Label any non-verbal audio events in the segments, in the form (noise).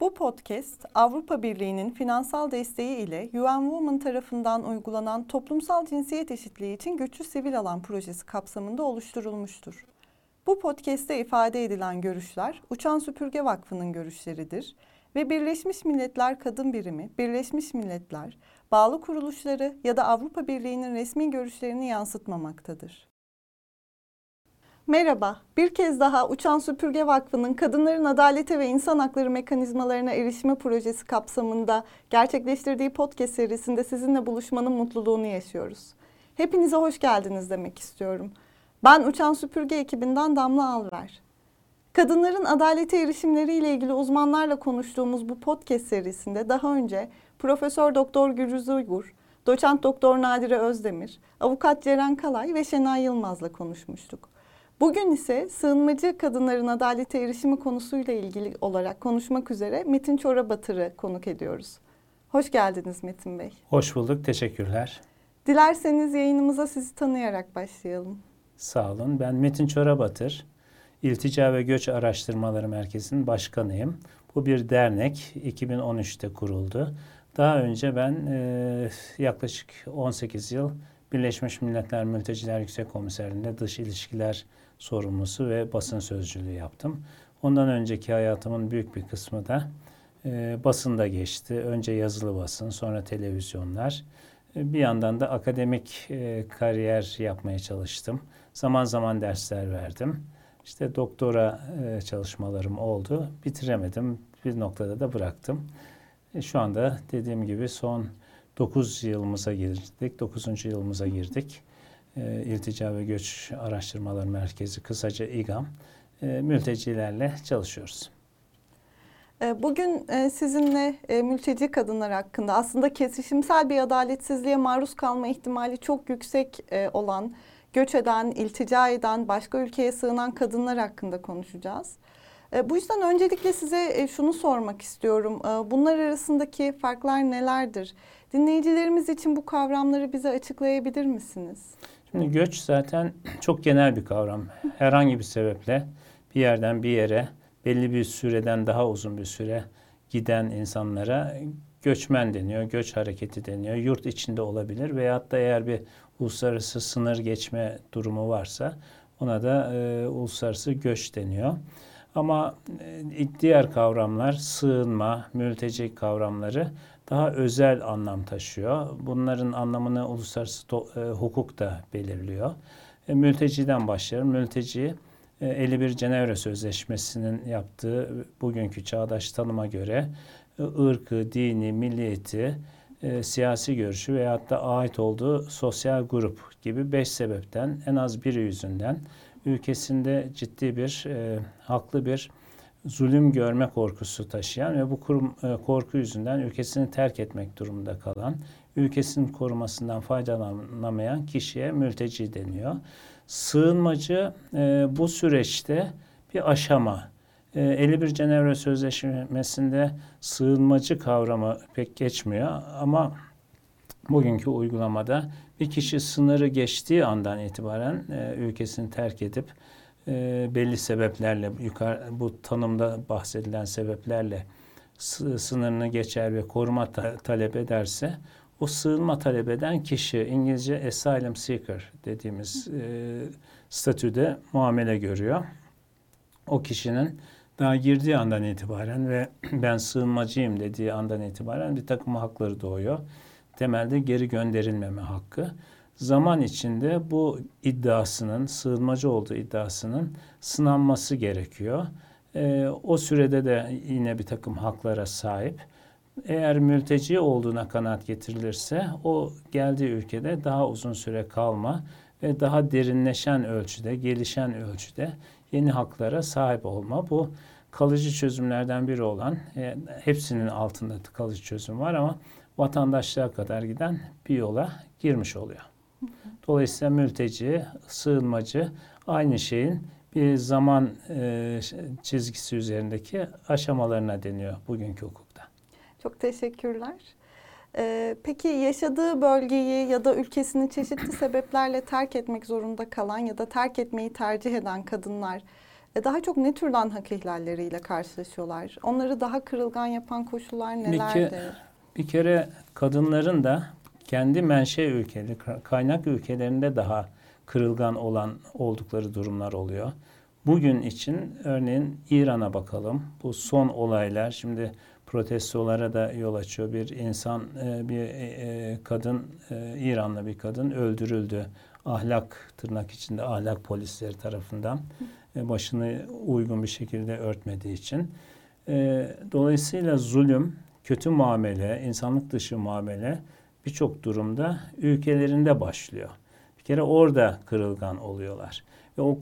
Bu podcast Avrupa Birliği'nin finansal desteği ile UN Women tarafından uygulanan toplumsal cinsiyet eşitliği için güçlü sivil alan projesi kapsamında oluşturulmuştur. Bu podcast'te ifade edilen görüşler Uçan Süpürge Vakfı'nın görüşleridir ve Birleşmiş Milletler Kadın Birimi, Birleşmiş Milletler, bağlı kuruluşları ya da Avrupa Birliği'nin resmi görüşlerini yansıtmamaktadır. Merhaba, bir kez daha Uçan Süpürge Vakfı'nın kadınların adalete ve insan hakları mekanizmalarına erişme projesi kapsamında gerçekleştirdiği podcast serisinde sizinle buluşmanın mutluluğunu yaşıyoruz. Hepinize hoş geldiniz demek istiyorum. Ben Uçan Süpürge ekibinden Damla Alver. Kadınların adalete erişimleriyle ilgili uzmanlarla konuştuğumuz bu podcast serisinde daha önce Profesör Doktor Gürüz Uygur, Doçent Doktor Nadire Özdemir, Avukat Ceren Kalay ve Şenay Yılmaz'la konuşmuştuk. Bugün ise sığınmacı kadınların adalete erişimi konusuyla ilgili olarak konuşmak üzere Metin Çorabatır'ı konuk ediyoruz. Hoş geldiniz Metin Bey. Hoş bulduk, teşekkürler. Dilerseniz yayınımıza sizi tanıyarak başlayalım. Sağ olun. Ben Metin Çorabatır. İltica ve Göç Araştırmaları Merkezi'nin başkanıyım. Bu bir dernek. 2013'te kuruldu. Daha önce ben e, yaklaşık 18 yıl Birleşmiş Milletler Mülteciler Yüksek Komiserliği'nde dış ilişkiler sorumlusu ve basın sözcülüğü yaptım. Ondan önceki hayatımın büyük bir kısmı da e, basında geçti. Önce yazılı basın, sonra televizyonlar. E, bir yandan da akademik e, kariyer yapmaya çalıştım. Zaman zaman dersler verdim. İşte doktora e, çalışmalarım oldu. Bitiremedim. Bir noktada da bıraktım. E, şu anda dediğim gibi son 9 yılımıza girdik. 9. yılımıza girdik. E, İltica ve Göç Araştırmalar Merkezi kısaca İGAM e, mültecilerle çalışıyoruz. E, bugün sizinle mülteci kadınlar hakkında aslında kesişimsel bir adaletsizliğe maruz kalma ihtimali çok yüksek olan, göç eden, iltica eden, başka ülkeye sığınan kadınlar hakkında konuşacağız. Bu yüzden öncelikle size şunu sormak istiyorum. Bunlar arasındaki farklar nelerdir? Dinleyicilerimiz için bu kavramları bize açıklayabilir misiniz? Şimdi göç zaten çok genel bir kavram. Herhangi bir sebeple bir yerden bir yere belli bir süreden daha uzun bir süre giden insanlara göçmen deniyor, göç hareketi deniyor. Yurt içinde olabilir veyahut da eğer bir uluslararası sınır geçme durumu varsa ona da e, uluslararası göç deniyor. Ama e, diğer kavramlar sığınma, mülteci kavramları daha özel anlam taşıyor. Bunların anlamını uluslararası e, hukuk da belirliyor. E, mülteciden başlayalım. Mülteci e, 51 Cenevre Sözleşmesi'nin yaptığı bugünkü çağdaş tanıma göre e, ırkı, dini, milliyeti, e, siyasi görüşü veyahut da ait olduğu sosyal grup gibi beş sebepten en az biri yüzünden ülkesinde ciddi bir, e, haklı bir zulüm görme korkusu taşıyan ve bu kurum, e, korku yüzünden ülkesini terk etmek durumunda kalan, ülkesinin korumasından faydalanamayan kişiye mülteci deniyor. Sığınmacı e, bu süreçte bir aşama. E, 51 Cenevre Sözleşmesi'nde sığınmacı kavramı pek geçmiyor ama bugünkü uygulamada bir kişi sınırı geçtiği andan itibaren e, ülkesini terk edip e, belli sebeplerle yukarı bu tanımda bahsedilen sebeplerle sınırını geçer ve koruma ta- talep ederse o sığınma talep eden kişi İngilizce asylum seeker dediğimiz e, statüde muamele görüyor. O kişinin daha girdiği andan itibaren ve (clears throat) ben sığınmacıyım dediği andan itibaren bir takım hakları doğuyor. Temelde geri gönderilmeme hakkı zaman içinde bu iddiasının, sığınmacı olduğu iddiasının sınanması gerekiyor. E, o sürede de yine bir takım haklara sahip. Eğer mülteci olduğuna kanaat getirilirse o geldiği ülkede daha uzun süre kalma ve daha derinleşen ölçüde, gelişen ölçüde yeni haklara sahip olma. Bu kalıcı çözümlerden biri olan, e, hepsinin altında kalıcı çözüm var ama vatandaşlığa kadar giden bir yola girmiş oluyor. Dolayısıyla mülteci, sığınmacı aynı şeyin bir zaman e, çizgisi üzerindeki aşamalarına deniyor bugünkü hukukta. Çok teşekkürler. Ee, peki yaşadığı bölgeyi ya da ülkesini çeşitli sebeplerle terk etmek zorunda kalan ya da terk etmeyi tercih eden kadınlar e, daha çok ne türden hak ihlalleriyle karşılaşıyorlar? Onları daha kırılgan yapan koşullar nelerdir? Bir, bir kere kadınların da kendi menşe ülkeleri, kaynak ülkelerinde daha kırılgan olan oldukları durumlar oluyor. Bugün için örneğin İran'a bakalım. Bu son olaylar şimdi protestolara da yol açıyor. Bir insan, e, bir e, kadın, e, İranlı bir kadın öldürüldü. Ahlak tırnak içinde ahlak polisleri tarafından başını uygun bir şekilde örtmediği için. Dolayısıyla zulüm, kötü muamele, insanlık dışı muamele birçok durumda ülkelerinde başlıyor. Bir kere orada kırılgan oluyorlar. Ve o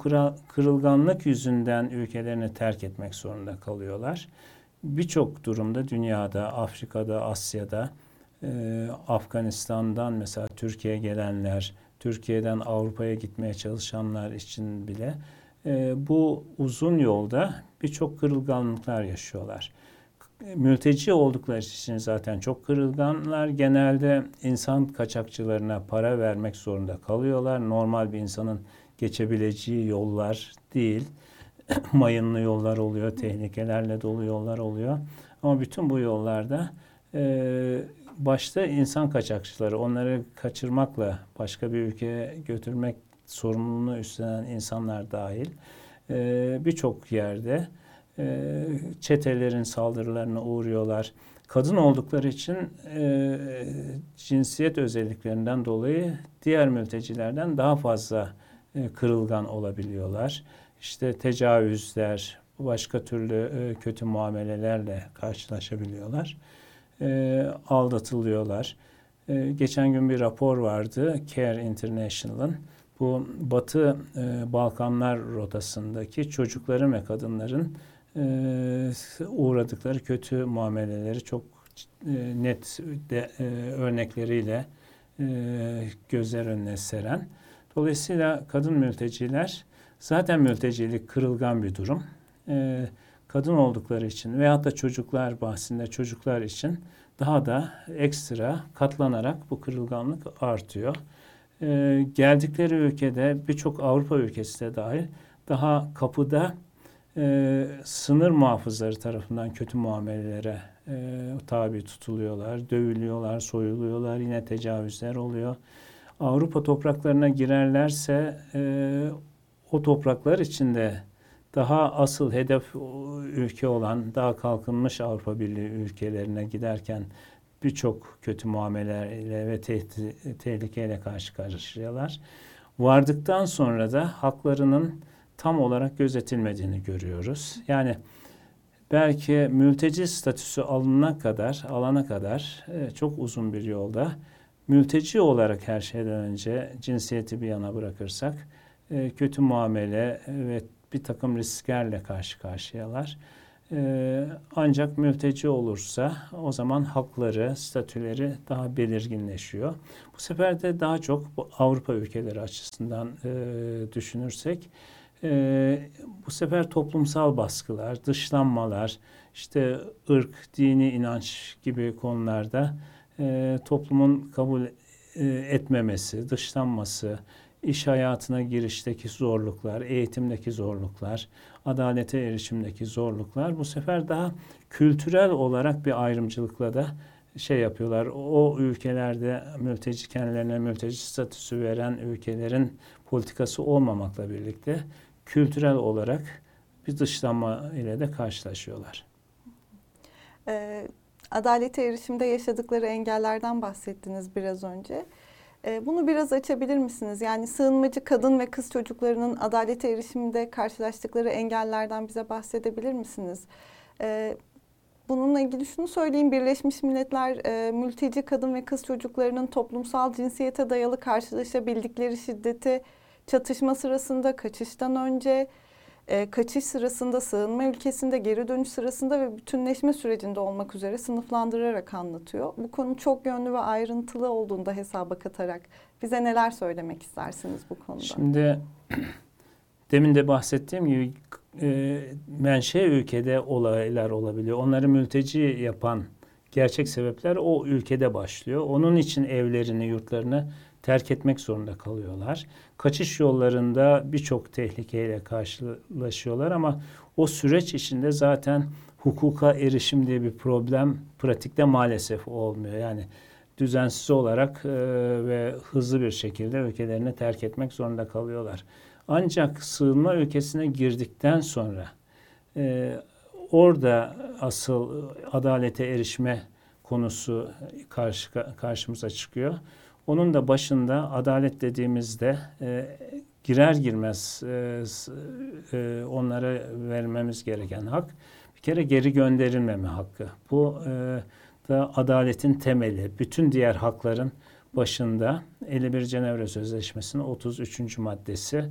kırılganlık yüzünden ülkelerini terk etmek zorunda kalıyorlar birçok durumda dünyada, Afrika'da, Asya'da, e, Afganistan'dan mesela Türkiye'ye gelenler, Türkiye'den Avrupa'ya gitmeye çalışanlar için bile e, bu uzun yolda birçok kırılganlıklar yaşıyorlar. Mülteci oldukları için zaten çok kırılganlar. Genelde insan kaçakçılarına para vermek zorunda kalıyorlar. Normal bir insanın geçebileceği yollar değil. (clears throat) mayınlı yollar oluyor, tehlikelerle dolu yollar oluyor. Ama bütün bu yollarda e, başta insan kaçakçıları, onları kaçırmakla başka bir ülkeye götürmek sorumluluğunu üstlenen insanlar dahil e, birçok yerde e, çetelerin saldırılarına uğruyorlar. Kadın oldukları için e, cinsiyet özelliklerinden dolayı diğer mültecilerden daha fazla e, kırılgan olabiliyorlar işte tecavüzler, başka türlü e, kötü muamelelerle karşılaşabiliyorlar. E, aldatılıyorlar. E, geçen gün bir rapor vardı Care International'ın. Bu Batı e, Balkanlar rotasındaki çocukların ve kadınların e, uğradıkları kötü muameleleri çok e, net de, e, örnekleriyle e, gözler önüne seren. Dolayısıyla kadın mülteciler Zaten mültecilik kırılgan bir durum. Ee, kadın oldukları için veyahut da çocuklar bahsinde çocuklar için daha da ekstra katlanarak bu kırılganlık artıyor. Ee, geldikleri ülkede birçok Avrupa ülkesi de dahil daha kapıda e, sınır muhafızları tarafından kötü muamelelere e, tabi tutuluyorlar, dövülüyorlar, soyuluyorlar, yine tecavüzler oluyor. Avrupa topraklarına girerlerse e, o topraklar içinde daha asıl hedef ülke olan daha kalkınmış Avrupa Birliği ülkelerine giderken birçok kötü muameleyle ve tehlikeyle karşı karşıyalar. Vardıktan sonra da haklarının tam olarak gözetilmediğini görüyoruz. Yani belki mülteci statüsü alına kadar, alana kadar e, çok uzun bir yolda mülteci olarak her şeyden önce cinsiyeti bir yana bırakırsak e, kötü muamele ve bir takım risklerle karşı karşıyalar. E, ancak mülteci olursa o zaman hakları, statüleri daha belirginleşiyor. Bu sefer de daha çok Avrupa ülkeleri açısından e, düşünürsek bu sefer toplumsal baskılar, dışlanmalar, işte ırk, dini inanç gibi konularda toplumun kabul etmemesi, dışlanması, iş hayatına girişteki zorluklar, eğitimdeki zorluklar, adalete erişimdeki zorluklar bu sefer daha kültürel olarak bir ayrımcılıkla da şey yapıyorlar. O ülkelerde mülteci kendilerine mülteci statüsü veren ülkelerin politikası olmamakla birlikte kültürel olarak bir dışlanma ile de karşılaşıyorlar. Ee, adalete erişimde yaşadıkları engellerden bahsettiniz biraz önce. Ee, bunu biraz açabilir misiniz? Yani sığınmacı kadın ve kız çocuklarının adalete erişiminde karşılaştıkları engellerden bize bahsedebilir misiniz? Ee, bununla ilgili şunu söyleyeyim. Birleşmiş Milletler e, mülteci kadın ve kız çocuklarının toplumsal cinsiyete dayalı karşılaşabildikleri şiddeti çatışma sırasında, kaçıştan önce, e, kaçış sırasında, sığınma ülkesinde, geri dönüş sırasında ve bütünleşme sürecinde olmak üzere sınıflandırarak anlatıyor. Bu konu çok yönlü ve ayrıntılı olduğunda hesaba katarak bize neler söylemek istersiniz bu konuda? Şimdi (clears throat) demin de bahsettiğim gibi e, menşe ülkede olaylar olabiliyor. Onları mülteci yapan gerçek sebepler o ülkede başlıyor. Onun için evlerini, yurtlarını terk etmek zorunda kalıyorlar. Kaçış yollarında birçok tehlikeyle karşılaşıyorlar ama o süreç içinde zaten hukuka erişim diye bir problem pratikte maalesef olmuyor. Yani düzensiz olarak e, ve hızlı bir şekilde ülkelerini terk etmek zorunda kalıyorlar. Ancak sığınma ülkesine girdikten sonra e, orada asıl adalete erişme konusu karşı karşımıza çıkıyor. Onun da başında adalet dediğimizde e, girer girmez e, e, onlara vermemiz gereken hak bir kere geri gönderilmeme hakkı. Bu e, da adaletin temeli. Bütün diğer hakların başında 51 Cenevre Sözleşmesi'nin 33. maddesi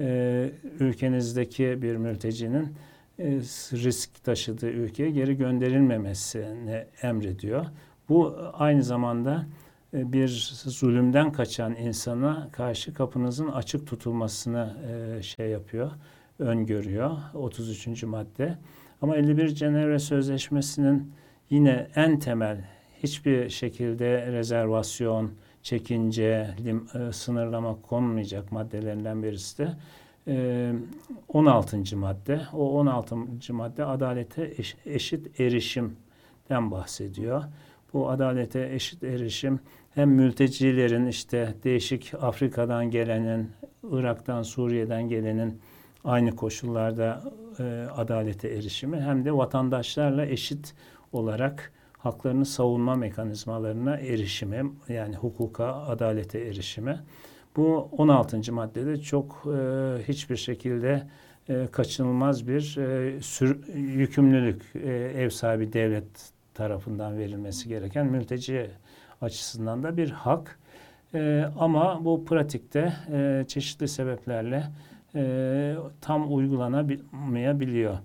e, ülkenizdeki bir mültecinin e, risk taşıdığı ülkeye geri gönderilmemesini emrediyor. Bu aynı zamanda bir zulümden kaçan insana karşı kapınızın açık tutulmasını e, şey yapıyor, öngörüyor 33. madde. Ama 51 Cenevre Sözleşmesi'nin yine en temel hiçbir şekilde rezervasyon, çekince, lim, e, sınırlama konmayacak maddelerinden birisi de e, 16. madde. O 16. madde adalete eş, eşit erişimden bahsediyor. Bu adalete eşit erişim hem mültecilerin işte değişik Afrika'dan gelenin, Irak'tan, Suriye'den gelenin aynı koşullarda e, adalete erişimi hem de vatandaşlarla eşit olarak haklarını savunma mekanizmalarına erişimi yani hukuka, adalete erişimi. Bu 16. maddede çok e, hiçbir şekilde e, kaçınılmaz bir e, sür, yükümlülük e, ev sahibi devlet tarafından verilmesi gereken mülteci açısından da bir hak. E, ama bu pratikte e, çeşitli sebeplerle e, tam uygulanamayabiliyor.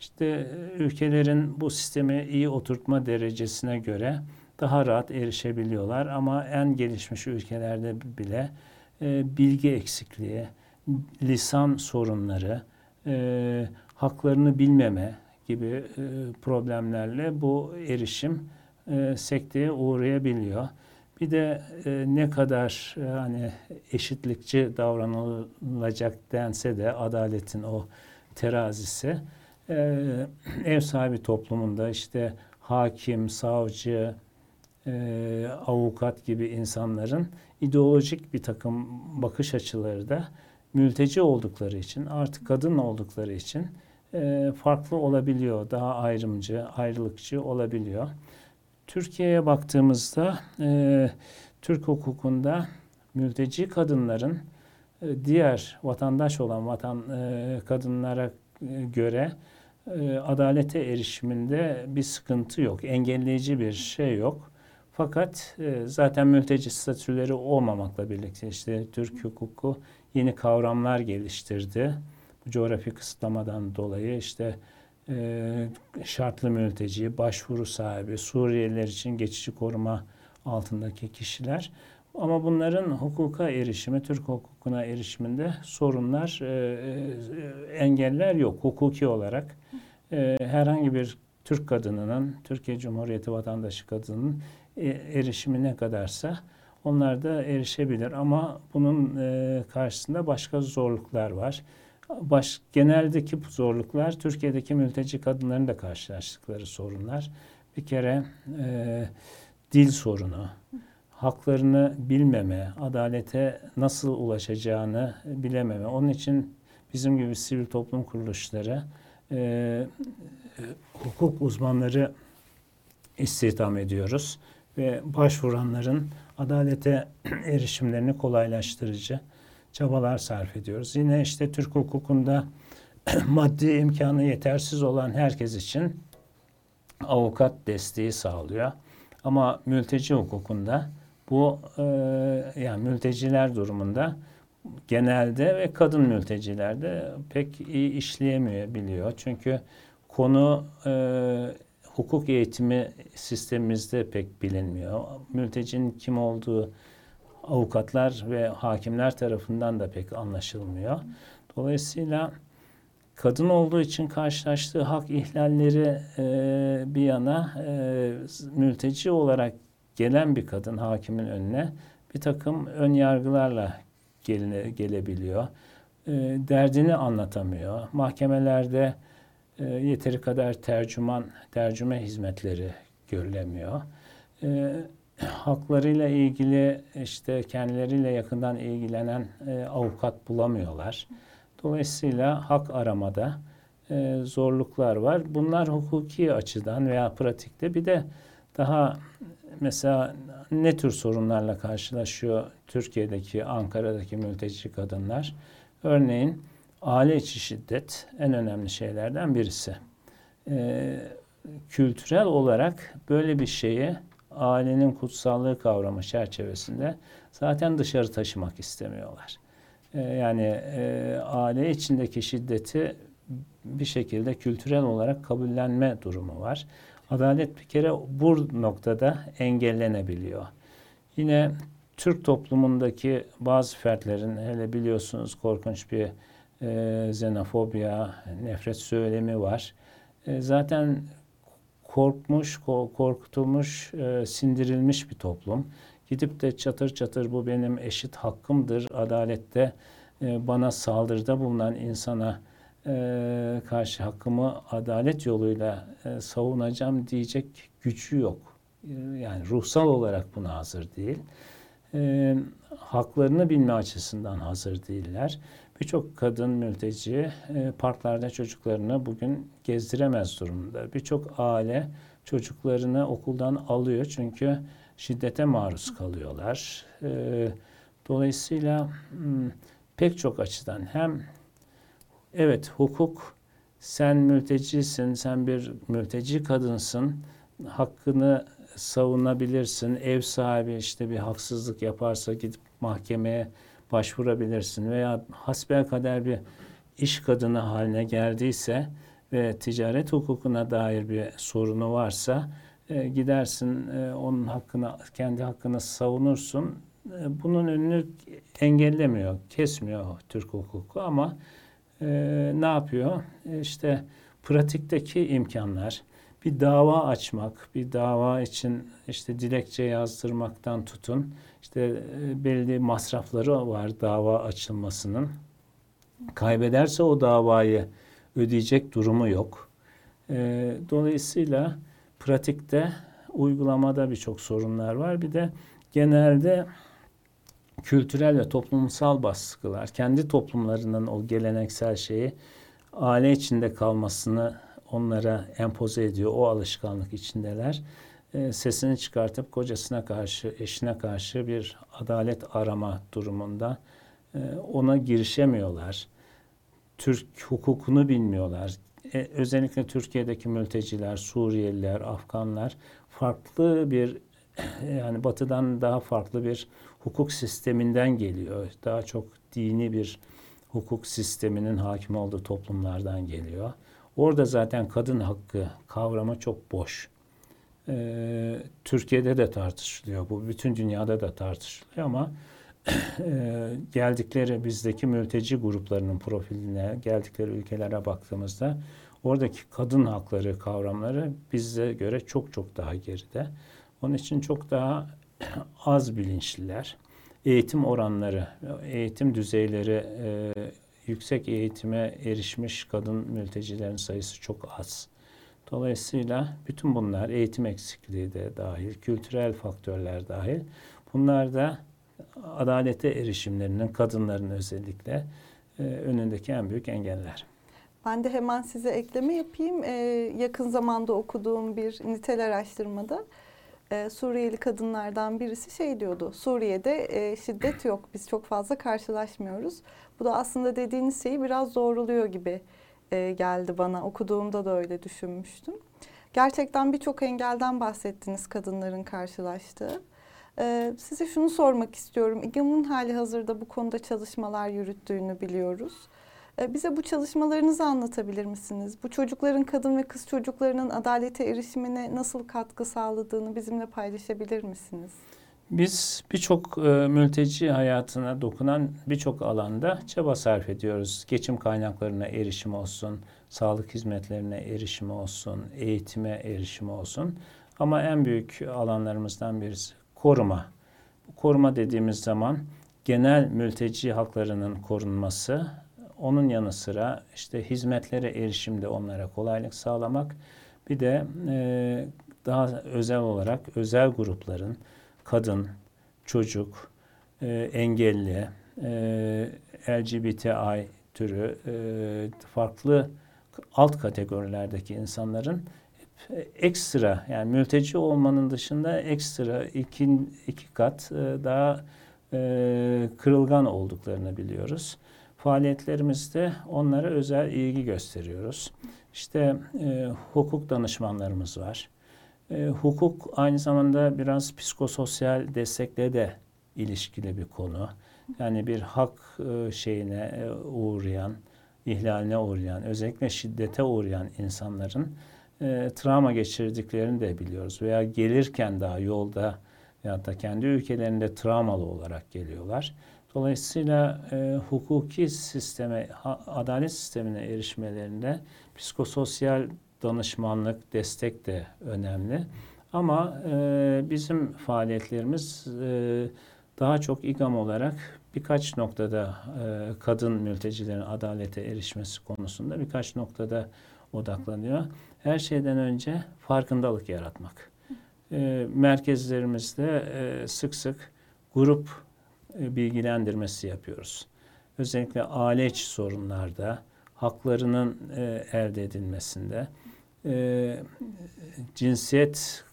İşte e, ülkelerin bu sistemi iyi oturtma derecesine göre daha rahat erişebiliyorlar ama en gelişmiş ülkelerde bile e, bilgi eksikliği, lisan sorunları, e, haklarını bilmeme gibi e, problemlerle bu erişim e, sekteye uğrayabiliyor. Bir de e, ne kadar hani eşitlikçi davranılacak dense de adaletin o terazisi ev sahibi toplumunda işte hakim, savcı, avukat gibi insanların ideolojik bir takım bakış açıları da mülteci oldukları için artık kadın oldukları için e, farklı olabiliyor. Daha ayrımcı, ayrılıkçı olabiliyor. Türkiye'ye baktığımızda e, Türk hukukunda mülteci kadınların e, diğer vatandaş olan vatan kadınlara göre adalete erişiminde bir sıkıntı yok. Engelleyici bir şey yok. Fakat zaten mülteci statüleri olmamakla birlikte işte Türk hukuku yeni kavramlar geliştirdi. Bu coğrafi kısıtlamadan dolayı işte e, şartlı mülteci, başvuru sahibi, Suriyeliler için geçici koruma altındaki kişiler. Ama bunların hukuka erişimi, Türk hukukuna erişiminde sorunlar, e, e, engeller yok hukuki olarak. E, herhangi bir Türk kadınının, Türkiye Cumhuriyeti vatandaşı kadının e, erişimi ne kadarsa onlar da erişebilir. Ama bunun e, karşısında başka zorluklar var baş, geneldeki zorluklar Türkiye'deki mülteci kadınların da karşılaştıkları sorunlar. Bir kere e, dil sorunu, haklarını bilmeme, adalete nasıl ulaşacağını bilememe. Onun için bizim gibi sivil toplum kuruluşları e, hukuk uzmanları istihdam ediyoruz ve başvuranların adalete (clears throat) erişimlerini kolaylaştırıcı çabalar sarf ediyoruz. Yine işte Türk hukukunda (clears throat) maddi imkanı yetersiz olan herkes için avukat desteği sağlıyor. Ama mülteci hukukunda bu e, yani mülteciler durumunda genelde ve kadın mültecilerde pek iyi işleyemeyebiliyor. Çünkü konu e, hukuk eğitimi sistemimizde pek bilinmiyor. Mültecinin kim olduğu avukatlar ve hakimler tarafından da pek anlaşılmıyor. Dolayısıyla kadın olduğu için karşılaştığı hak ihlalleri e, bir yana e, mülteci olarak gelen bir kadın hakimin önüne bir takım ön yargılarla geline, gelebiliyor. E, derdini anlatamıyor. Mahkemelerde e, yeteri kadar tercüman, tercüme hizmetleri görülemiyor. E, haklarıyla ilgili işte kendileriyle yakından ilgilenen e, avukat bulamıyorlar. Dolayısıyla hak aramada e, zorluklar var. Bunlar hukuki açıdan veya pratikte bir de daha mesela ne tür sorunlarla karşılaşıyor Türkiye'deki, Ankara'daki mülteci kadınlar? Örneğin aile içi şiddet en önemli şeylerden birisi. Ee, kültürel olarak böyle bir şeyi ailenin kutsallığı kavramı çerçevesinde zaten dışarı taşımak istemiyorlar. Ee, yani e, aile içindeki şiddeti bir şekilde kültürel olarak kabullenme durumu var. Adalet bir kere bu noktada engellenebiliyor. Yine Türk toplumundaki bazı fertlerin hele biliyorsunuz korkunç bir e, xenofobya, nefret söylemi var. E, zaten korkmuş, korkutulmuş, e, sindirilmiş bir toplum. Gidip de çatır çatır bu benim eşit hakkımdır, adalette e, bana saldırıda bulunan insana e, karşı hakkımı adalet yoluyla e, savunacağım diyecek gücü yok. E, yani ruhsal olarak buna hazır değil. E, haklarını bilme açısından hazır değiller. Birçok kadın mülteci e, parklarda çocuklarını bugün gezdiremez durumda. Birçok aile çocuklarını okuldan alıyor çünkü şiddete maruz kalıyorlar. E, dolayısıyla hmm, pek çok açıdan hem evet hukuk sen mültecisin, sen bir mülteci kadınsın, hakkını savunabilirsin. Ev sahibi işte bir haksızlık yaparsa gidip mahkemeye başvurabilirsin veya hasbel kader bir iş kadını haline geldiyse ve ticaret hukukuna dair bir sorunu varsa e, gidersin e, onun hakkını kendi hakkını savunursun. E, bunun önünü engellemiyor, kesmiyor Türk hukuku ama e, ne yapıyor? E, işte pratikteki imkanlar, bir dava açmak, bir dava için işte dilekçe yazdırmaktan tutun, işte e, belli masrafları var dava açılmasının. Kaybederse o davayı ödeyecek durumu yok. E, dolayısıyla pratikte, uygulamada birçok sorunlar var. Bir de genelde kültürel ve toplumsal baskılar, kendi toplumlarının o geleneksel şeyi aile içinde kalmasını onlara empoze ediyor. O alışkanlık içindeler. E, sesini çıkartıp kocasına karşı, eşine karşı bir adalet arama durumunda e, ona girişemiyorlar. Türk hukukunu bilmiyorlar. E, özellikle Türkiye'deki mülteciler, Suriyeliler, Afganlar farklı bir (clears throat) yani batıdan daha farklı bir hukuk sisteminden geliyor. Daha çok dini bir hukuk sisteminin hakim olduğu toplumlardan geliyor. Orada zaten kadın hakkı kavramı çok boş. Ee, Türkiye'de de tartışılıyor bu, bütün dünyada da tartışılıyor ama (clears throat) e, geldikleri bizdeki mülteci gruplarının profiline, geldikleri ülkelere baktığımızda oradaki kadın hakları kavramları bize göre çok çok daha geride. Onun için çok daha (clears throat) az bilinçliler. Eğitim oranları, eğitim düzeyleri e, yüksek eğitime erişmiş kadın mültecilerin sayısı çok az. Dolayısıyla bütün bunlar eğitim eksikliği de dahil, kültürel faktörler dahil. Bunlar da adalete erişimlerinin kadınların özellikle e, önündeki en büyük engeller. Ben de hemen size ekleme yapayım. Ee, yakın zamanda okuduğum bir nitel araştırmada e, Suriyeli kadınlardan birisi şey diyordu. Suriye'de e, şiddet yok. Biz çok fazla karşılaşmıyoruz. Bu da aslında dediğiniz şeyi biraz doğruluyor gibi e, geldi bana. Okuduğumda da öyle düşünmüştüm. Gerçekten birçok engelden bahsettiniz kadınların karşılaştığı. E, size şunu sormak istiyorum. İGAM'ın hali hazırda bu konuda çalışmalar yürüttüğünü biliyoruz. E, bize bu çalışmalarınızı anlatabilir misiniz? Bu çocukların, kadın ve kız çocuklarının adalete erişimine nasıl katkı sağladığını bizimle paylaşabilir misiniz? Biz birçok e, mülteci hayatına dokunan birçok alanda çaba sarf ediyoruz. Geçim kaynaklarına erişim olsun, sağlık hizmetlerine erişim olsun, eğitime erişim olsun. Ama en büyük alanlarımızdan birisi koruma. koruma dediğimiz zaman genel mülteci haklarının korunması, onun yanı sıra işte hizmetlere erişimde onlara kolaylık sağlamak, bir de e, daha özel olarak özel grupların kadın, çocuk, e, engelli, e, LGBTI türü e, farklı alt kategorilerdeki insanların ekstra yani mülteci olmanın dışında ekstra iki, iki kat e, daha e, kırılgan olduklarını biliyoruz. Faaliyetlerimizde onlara özel ilgi gösteriyoruz. İşte e, hukuk danışmanlarımız var. E, hukuk aynı zamanda biraz psikososyal destekle de ilişkili bir konu. Yani bir hak e, şeyine e, uğrayan, ihlaline uğrayan, özellikle şiddete uğrayan insanların e, travma geçirdiklerini de biliyoruz. Veya gelirken daha yolda ya da kendi ülkelerinde travmalı olarak geliyorlar. Dolayısıyla e, hukuki sisteme, ha, adalet sistemine erişmelerinde psikososyal danışmanlık, destek de önemli. Ama e, bizim faaliyetlerimiz e, daha çok İGAM olarak birkaç noktada e, kadın mültecilerin adalete erişmesi konusunda birkaç noktada odaklanıyor. Her şeyden önce farkındalık yaratmak. E, merkezlerimizde e, sık sık grup e, bilgilendirmesi yapıyoruz. Özellikle aile içi sorunlarda, haklarının e, elde edilmesinde, e, cinsiyet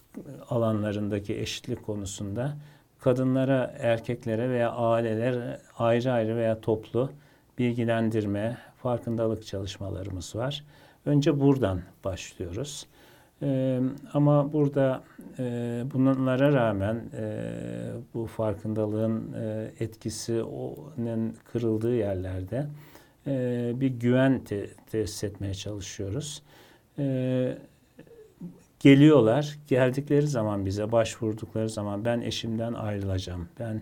alanlarındaki eşitlik konusunda kadınlara, erkeklere veya aileler ayrı ayrı veya toplu bilgilendirme, farkındalık çalışmalarımız var. Önce buradan başlıyoruz. Ee, ama burada e, bunlara rağmen e, bu farkındalığın e, etkisi onun kırıldığı yerlerde e, bir güven te tesis etmeye çalışıyoruz. E, geliyorlar, geldikleri zaman bize başvurdukları zaman ben eşimden ayrılacağım, ben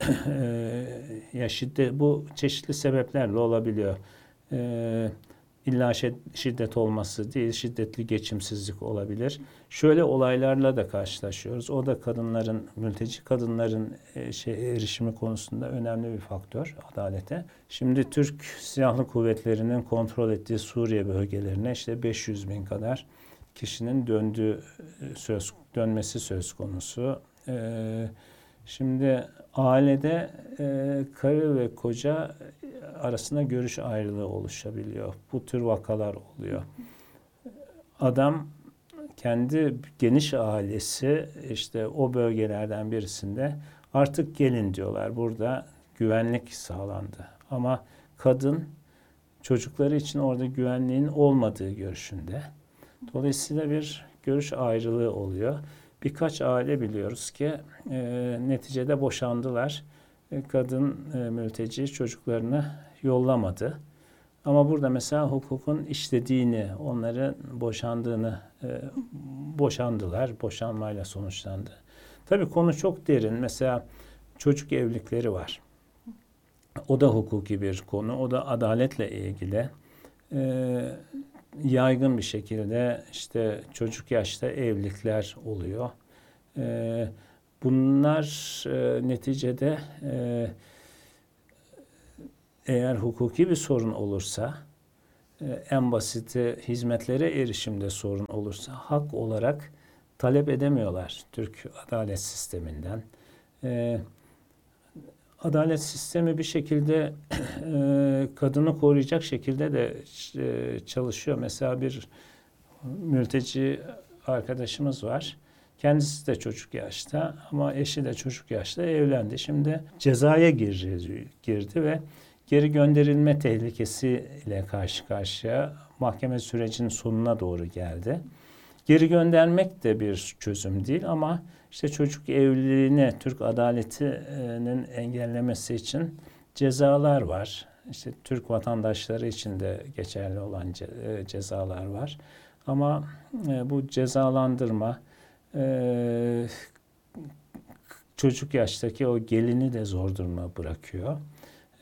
(clears throat) e, ya şiddet bu çeşitli sebeplerle olabiliyor. E, İlla şiddet olması değil, şiddetli geçimsizlik olabilir. Şöyle olaylarla da karşılaşıyoruz. O da kadınların, mülteci kadınların e, şey, erişimi konusunda önemli bir faktör adalete. Şimdi Türk Silahlı Kuvvetleri'nin kontrol ettiği Suriye bölgelerine işte 500 bin kadar kişinin döndüğü e, söz dönmesi söz konusu. Ee, şimdi ailede e, karı ve koca arasında görüş ayrılığı oluşabiliyor. Bu tür vakalar oluyor. Adam kendi geniş ailesi işte o bölgelerden birisinde artık gelin diyorlar. Burada güvenlik sağlandı. Ama kadın çocukları için orada güvenliğin olmadığı görüşünde. Dolayısıyla bir görüş ayrılığı oluyor. Birkaç aile biliyoruz ki e, neticede boşandılar. E, kadın e, mülteci çocuklarını yollamadı. Ama burada mesela hukukun işlediğini, onların boşandığını, e, boşandılar, boşanmayla sonuçlandı. Tabii konu çok derin. Mesela çocuk evlilikleri var. O da hukuki bir konu, o da adaletle ilgili. E, yaygın bir şekilde işte çocuk yaşta evlilikler oluyor. E, bunlar e, neticede e, eğer hukuki bir sorun olursa, e, en basiti hizmetlere erişimde sorun olursa hak olarak talep edemiyorlar Türk adalet sisteminden. E, adalet sistemi bir şekilde (clears throat) e, kadını koruyacak şekilde de çalışıyor. Mesela bir mülteci arkadaşımız var. Kendisi de çocuk yaşta ama eşi de çocuk yaşta evlendi. Şimdi cezaya girdi, girdi ve geri gönderilme tehlikesiyle karşı karşıya mahkeme sürecinin sonuna doğru geldi. Geri göndermek de bir çözüm değil ama işte çocuk evliliğini Türk adaletinin engellemesi için cezalar var. İşte Türk vatandaşları için de geçerli olan e, cezalar var. Ama e, bu cezalandırma e, çocuk yaştaki o gelini de zor duruma bırakıyor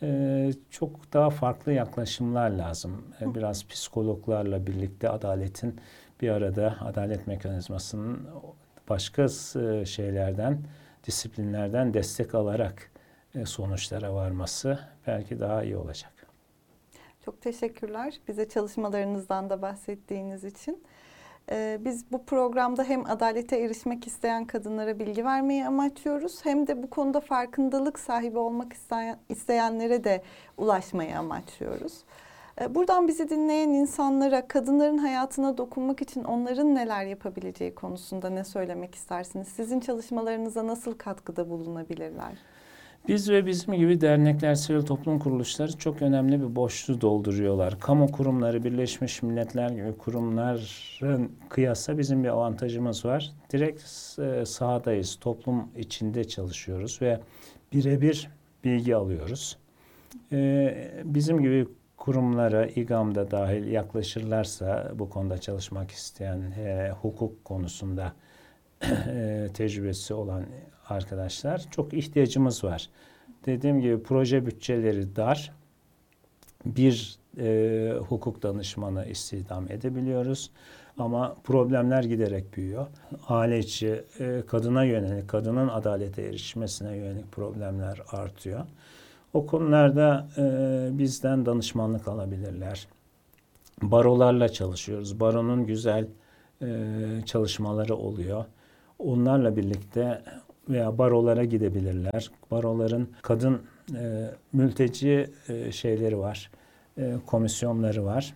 e, çok daha farklı yaklaşımlar lazım. E, biraz psikologlarla birlikte adaletin bir arada adalet mekanizmasının başka e, şeylerden disiplinlerden destek alarak e, sonuçlara varması belki daha iyi olacak. Çok teşekkürler bize çalışmalarınızdan da bahsettiğiniz için. Ee, Biz bu programda hem adalete erişmek isteyen kadınlara bilgi vermeyi amaçlıyoruz hem de bu konuda farkındalık sahibi olmak isteyen, isteyenlere de ulaşmayı amaçlıyoruz. Ee, Buradan bizi dinleyen insanlara kadınların hayatına dokunmak için onların neler yapabileceği konusunda ne söylemek istersiniz? Sizin çalışmalarınıza nasıl katkıda bulunabilirler? Biz ve bizim gibi dernekler, sivil toplum kuruluşları çok önemli bir boşluğu dolduruyorlar. Kamu kurumları, Birleşmiş Milletler gibi kurumların kıyasla bizim bir avantajımız var. Direkt e, sahadayız, toplum içinde çalışıyoruz ve birebir bilgi alıyoruz. E, Bizim gibi kurumlara, İGAM'da dahil yaklaşırlarsa bu konuda çalışmak isteyen, e, hukuk konusunda (clears throat) e, tecrübesi olan arkadaşlar çok ihtiyacımız var. Dediğim gibi proje bütçeleri dar. Bir e, hukuk danışmanı istihdam edebiliyoruz. Ama problemler giderek büyüyor. Aile içi, e, kadına yönelik, kadının adalete erişmesine yönelik problemler artıyor. O konularda e, bizden danışmanlık alabilirler. Barolarla çalışıyoruz. Baronun güzel e, çalışmaları oluyor. Onlarla birlikte veya barolara gidebilirler. Baroların kadın e, mülteci e, şeyleri var, e, komisyonları var.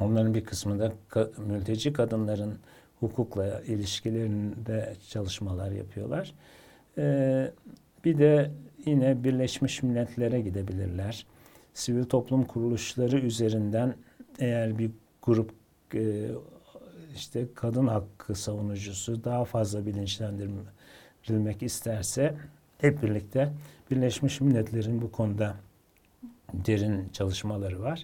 Onların bir kısmında ka- mülteci kadınların hukukla ilişkilerinde çalışmalar yapıyorlar. E, bir de yine Birleşmiş Milletler'e gidebilirler. Sivil toplum kuruluşları üzerinden eğer bir grup e, işte kadın hakkı savunucusu daha fazla bilinçlendirilmek isterse hep birlikte Birleşmiş Milletler'in bu konuda derin çalışmaları var.